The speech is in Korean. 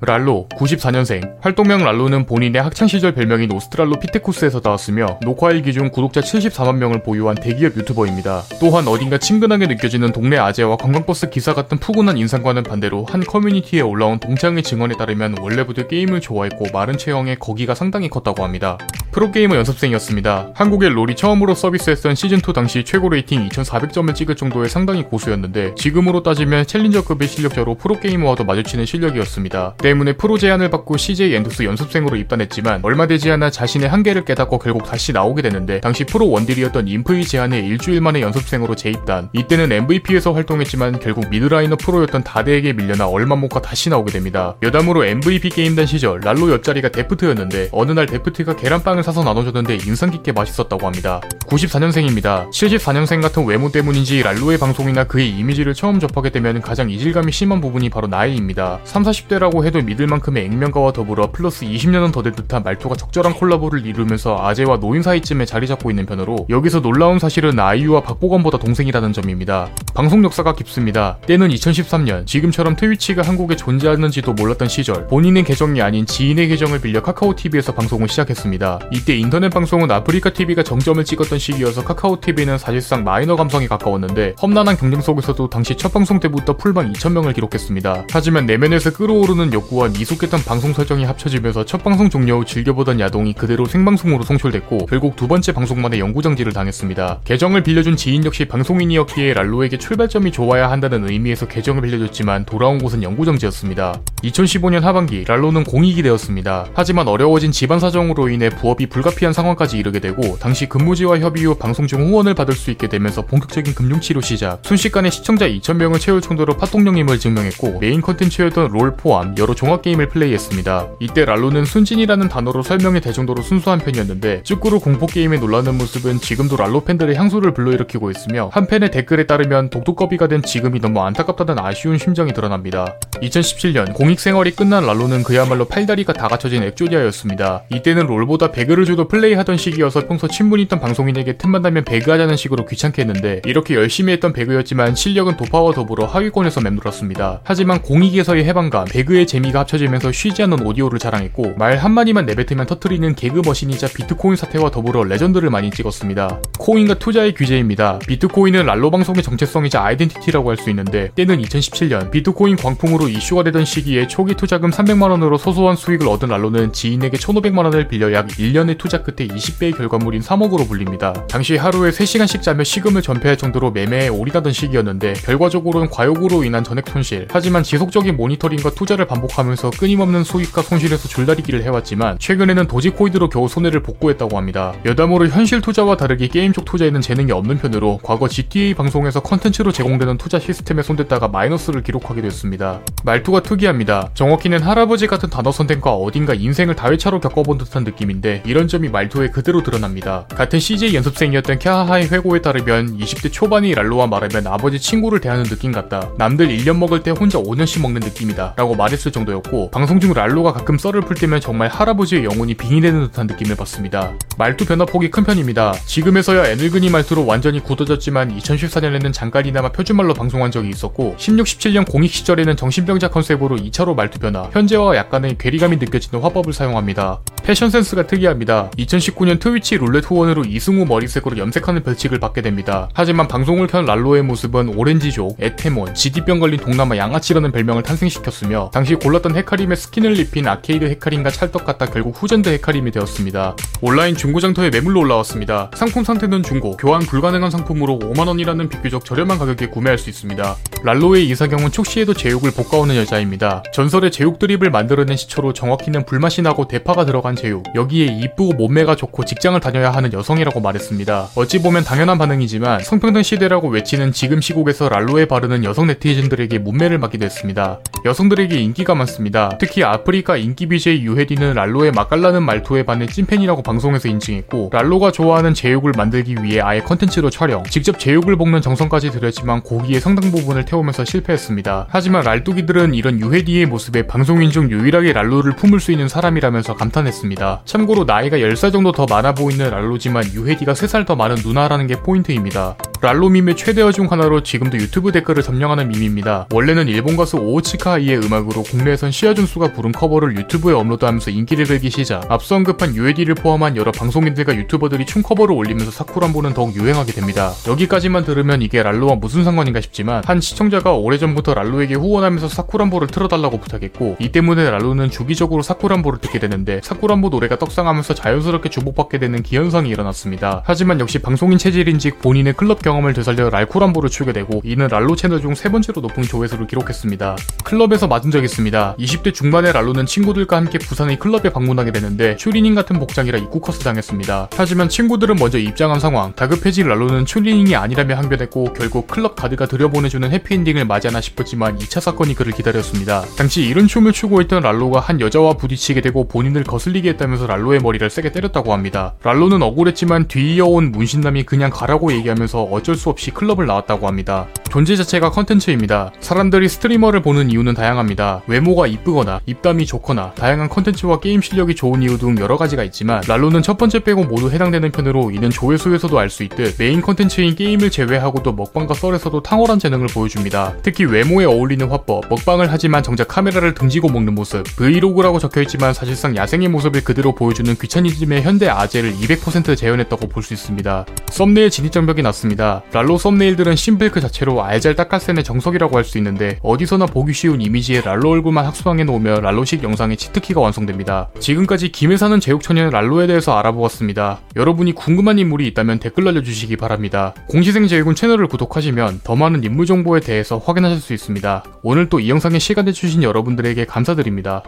랄로 94년생 활동명 랄로는 본인의 학창시절 별명인 오스트랄로 피테쿠스에서 나왔으며 녹화일 기준 구독자 74만 명을 보유한 대기업 유튜버입니다. 또한 어딘가 친근하게 느껴지는 동네 아재와 관광버스 기사 같은 푸근한 인상과는 반대로 한 커뮤니티에 올라온 동창의 증언에 따르면 원래부터 게임을 좋아했고 마른 체형에 거기가 상당히 컸다고 합니다. 프로게이머 연습생이었습니다. 한국에 롤이 처음으로 서비스했던 시즌2 당시 최고 rating 2400점을 찍을 정도의 상당히 고수였는데 지금으로 따지면 챌린저급의 실력자로 프로게이머와도 마주치는 실력이었습니다. 때문에 프로 제안을 받고 CJ 엔투스 연습생으로 입단했지만 얼마 되지 않아 자신의 한계를 깨닫고 결국 다시 나오게 되는데 당시 프로 원딜이었던 임프의 제안에 일주일 만에 연습생으로 재입단 이때는 MVP에서 활동했지만 결국 mid laner 프로였던 다데에게 밀려나 얼마 못 가 다시 나오게 됩니다. 여담으로 MVP 게임단 시절 랄로 옆자리가 데프트였는데 어느 날 데프트가 계란빵을 사서 나눠줬는데 인상 깊게 맛있었다고 합니다. 94년생입니다. 74년생 같은 외모 때문인지 랄로의 방송이나 그의 이미지를 처음 접하게 되면 가장 이질감이 심한 부분이 바로 나이입니다. 3, 40대라고 해도 믿을 만큼의 액면가와 더불어 플러스 20년은 더된 듯한 말투가 적절한 콜라보를 이루면서 아재와 노인 사이쯤에 자리 잡고 있는 편으로 여기서 놀라운 사실은 아이유와 박보검보다 동생이라는 점입니다. 방송 역사가 깊습니다. 때는 2013년 지금처럼 트위치가 한국에 존재하는지도 몰랐던 시절 본인의 계정이 아닌 지인의 계정을 빌려 카카오TV에서 방송을 시작했습니다. 이때 인터넷 방송은 아프리카TV가 정점을 찍었던 시기여서 카카오TV는 사실상 마이너 감성에 가까웠는데 험난한 경쟁 속에서도 당시 첫 방송 때부터 풀방 2,000명을 기록했습니다. 하지만 내면에서 끌어오르는 욕구와 미숙했던 방송 설정이 합쳐지면서 첫 방송 종료 후 즐겨보던 야동이 그대로 생방송으로 송출됐고 결국 두 번째 방송만에 영구정지를 당했습니다. 계정을 빌려준 지인 역시 방송인이었기에 랄로에게 출발점이 좋아야 한다는 의미에서 계정을 빌려줬지만 돌아온 곳은 영구정지였습니다. 2015년 하반기 랄로는 공익이 되었습니다. 하지만 어려워진 집안 사정으로 인해 부업이 불가피한 상황까지 이르게 되고 당시 근무지와 협의 후 방송 중 후원을 받을 수 있게 되면서 본격적인 금융치료 시작 순식간에 시청자 2,000명을 채울 정도로 파동령임을 증명했고 메인 컨텐츠였던 롤 포함 여러 종합 게임을 플레이했습니다. 이때 랄로는 순진이라는 단어로 설명이 될 정도로 순수한 편이었는데 쯔꾸르 공포 게임에 놀라는 모습은 지금도 랄로 팬들의 향수를 불러일으키고 있으며 한 팬의 댓글에 따르면 독두꺼비가 된 지금이 너무 안타깝다는 아쉬운 심정이 드러납니다. 2017년 공익 생활이 끝난 랄로는 그야말로 팔다리가 다 갖춰진 엑조디아였습니다. 이때는 롤보다 배그를 주로 플레이하던 시기여서 평소 친분 있던 방송인에게 틈만 나면 배그하자는 식으로 귀찮게 했는데 이렇게 열심히 했던 배그였지만 실력은 도파와 더불어 하위권에서 맴돌았습니다. 하지만 공익에서의 해방감, 배그의 재미가 합쳐지면서 쉬지 않는 오디오를 자랑했고 말 한마디만 내뱉으면 터트리는 개그 머신이자 비트코인 사태와 더불어 레전드를 많이 찍었습니다. 코인과 투자의 귀재입니다. 비트코인은 랄로 방송의 정체성이자 아이덴티티라고 할 수 있는데 때는 2017년 비트코인 광풍으로 이슈가 되던 시기 에 초기 투자금 300만원으로 소소한 수익을 얻은 랄로는 지인에게 1500만원을 빌려 약 1년의 투자 끝에 20배의 결과물인 3억으로 불립니다. 당시 하루에 3시간씩 자며 식음을 전폐할 정도로 매매에 올인하던 시기였는데 결과적으로는 과욕으로 인한 전액 손실 하지만 지속적인 모니터링과 투자를 반복하면서 끊임없는 수익과 손실에서 줄다리기를 해왔지만 최근에는 도지코인으로 겨우 손해를 복구했다고 합니다. 여담으로 현실 투자와 다르게 게임 쪽 투자에는 재능이 없는 편으로 과거 GTA 방송에서 컨텐츠로 제공되는 투자 시스템에 손댔다가 마이너스를 기록하기도 했습니다. 말투가 특이합니다. 정확히는 할아버지 같은 단어 선택과 어딘가 인생을 다회차로 겪어본 듯한 느낌인데 이런 점이 말투에 그대로 드러납니다. 같은 CJ 연습생이었던 캬하하의 회고에 따르면 20대 초반이 랄로와 말하면 아버지 친구를 대하는 느낌 같다. 남들 1년 먹을 때 혼자 5년씩 먹는 느낌이다. 라고 말했을 정도였고 방송 중 랄로가 가끔 썰을 풀 때면 정말 할아버지의 영혼이 빙의되는 듯한 느낌을 받습니다. 말투 변화폭이 큰 편입니다. 지금에서야 애늙은이 말투로 완전히 굳어졌지만 2014년에는 잠깐이나마 표준말로 방송한 적이 있었고 16, 17년 공익 시절에는 정신병자 컨셉으로 2 차로 말투 변화, 현재와 약간의 괴리감이 느껴지는 화법을 사용합니다. 패션 센스가 특이합니다. 2019년 트위치 룰렛 후원으로 이승우 머리색으로 염색하는 벌칙을 받게 됩니다. 하지만 방송을 켠 랄로의 모습은 오렌지족, 에테몬, 지디병 걸린 동남아 양아치라는 별명을 탄생시켰으며 당시 골랐던 헤카림의 스킨을 입힌 아케이드 헤카림과 찰떡 같아 결국 후전드 헤카림이 되었습니다. 온라인 중고장터에 매물로 올라왔습니다. 상품 상태는 중고, 교환 불가능한 상품으로 5만원이라는 비교적 저렴한 가격에 구매할 수 있습니다. 랄로의 이사경은 촉시에도 제육을 볶아오는 여자입니다. 전설의 제육 드립을 만들어낸 시초로 정확히는 불맛이 나고 대파가 들어간 제육, 여기에 이쁘고 몸매가 좋고 직장을 다녀야 하는 여성이라고 말했습니다. 어찌 보면 당연한 반응이지만 성평등 시대라고 외치는 지금 시국에서 랄로에 바르는 여성 네티즌들에게 문매를 맞기도 했습니다. 여성들에게 인기가 많습니다. 특히 아프리카 인기 BJ 유해디는 랄로의 맛깔나는 말투에 반해 찐팬이라고 방송에서 인증했고 랄로가 좋아하는 제육을 만들기 위해 아예 컨텐츠로 촬영, 직접 제육을 볶는 정성까지 들였지만 고기의 상당 부분을 태우면서 실패했습니다. 하지만 랄뚜기들은 이런 유해디 의 모습에 방송인 중 유일하게 랄로를 품을 수 있는 사람이라면서 감탄했습니다. 참고로 나이가 10살 정도 더 많아 보이는 랄로지만 유혜디가 3살 더 많은 누나라는 게 포인트입니다. 랄로 밈의 최대어 중 하나로 지금도 유튜브 댓글을 점령하는 밈입니다. 원래는 일본 가수 오오츠카 아이의 음악으로 국내에선 시아준수가 부른 커버를 유튜브에 업로드하면서 인기를 끌기 시작 앞서 언급한 유혜디를 포함한 여러 방송인들과 유튜버들이 총 커버를 올리면서 사쿠란보는 더욱 유행하게 됩니다. 여기까지만 들으면 이게 랄로와 무슨 상관인가 싶지만 한 시청자가 오래전부터 랄로에게 후원하면서 사쿠란보를 틀어달라고 부탁했고 이 때문에 랄로는 주기적으로 사쿠란보를 듣게 되는데 사쿠란보 노래가 떡상하면서 자연스럽게 주목받게 되는 기현상이 일어났습니다. 하지만 역시 방송인 체질인 듯 본인의 클럽 경험 을 되살려 랄쿠란보를 추게 되고 이는 랄로 채널 중 세 번째로 높은 조회수를 기록했습니다. 클럽에서 맞은 적 있습니다. 20대 중반의 랄로는 친구들과 함께 부산의 클럽에 방문하게 되는데 추리닝 같은 복장이라 입국 컷을 당했습니다. 하지만 친구들은 먼저 입장한 상황 다급해진 랄로는 추리닝이 아니라며 항변했고 결국 클럽 가드가 들여보내주는 해피엔딩을 맞이하나 싶었지만 2차 사건이 그를 기다렸습니다. 당시 이런 춤을 추고 있던 랄로가 한 여자와 부딪히게 되고 본인을 거슬리게 했다면서 랄로의 머리를 세게 때렸다고 합니다. 랄로는 억울했지만 뒤이어온 문신남이 그냥 가라고 얘기하면서 어쩔 수 없이 클럽을 나왔다고 합니다. 존재 자체가 컨텐츠입니다. 사람들이 스트리머를 보는 이유는 다양합니다. 외모가 이쁘거나 입담이 좋거나 다양한 컨텐츠와 게임 실력이 좋은 이유 등 여러 가지가 있지만 랄로는 첫 번째 빼고 모두 해당되는 편으로 이는 조회수에서도 알 수 있듯 메인 컨텐츠인 게임을 제외하고도 먹방과 썰에서도 탁월한 재능을 보여줍니다. 특히 외모에 어울리는 화법, 먹방을 하지만 정작 카메라를 등지고 먹는 모습, 브이로그라고 적혀있지만 사실상 야생의 모습을 그대로 보여주는 귀차니즘의 현대 아재를 200% 재현했다고 볼 수 있습니다. 썸네일 진입장벽이 낮습니다. 랄로 썸네일들은 심플 그 자체로 알잘 딱깔센의 정석이라고 할 수 있는데 어디서나 보기 쉬운 이미지에 랄로 얼굴만 합성해 놓으며 랄로식 영상의 치트키가 완성됩니다. 지금까지 김해 사는 제육청년 랄로에 대해서 알아보았습니다. 여러분이 궁금한 인물이 있다면 댓글 날려주시기 바랍니다. 공시생 제육은 채널을 구독하시면 더 많은 인물 정보에 대해서 확인하실 수 있습니다. 오늘 또 이 영상에 시간 내주신 여러분들에게 감사드립니다.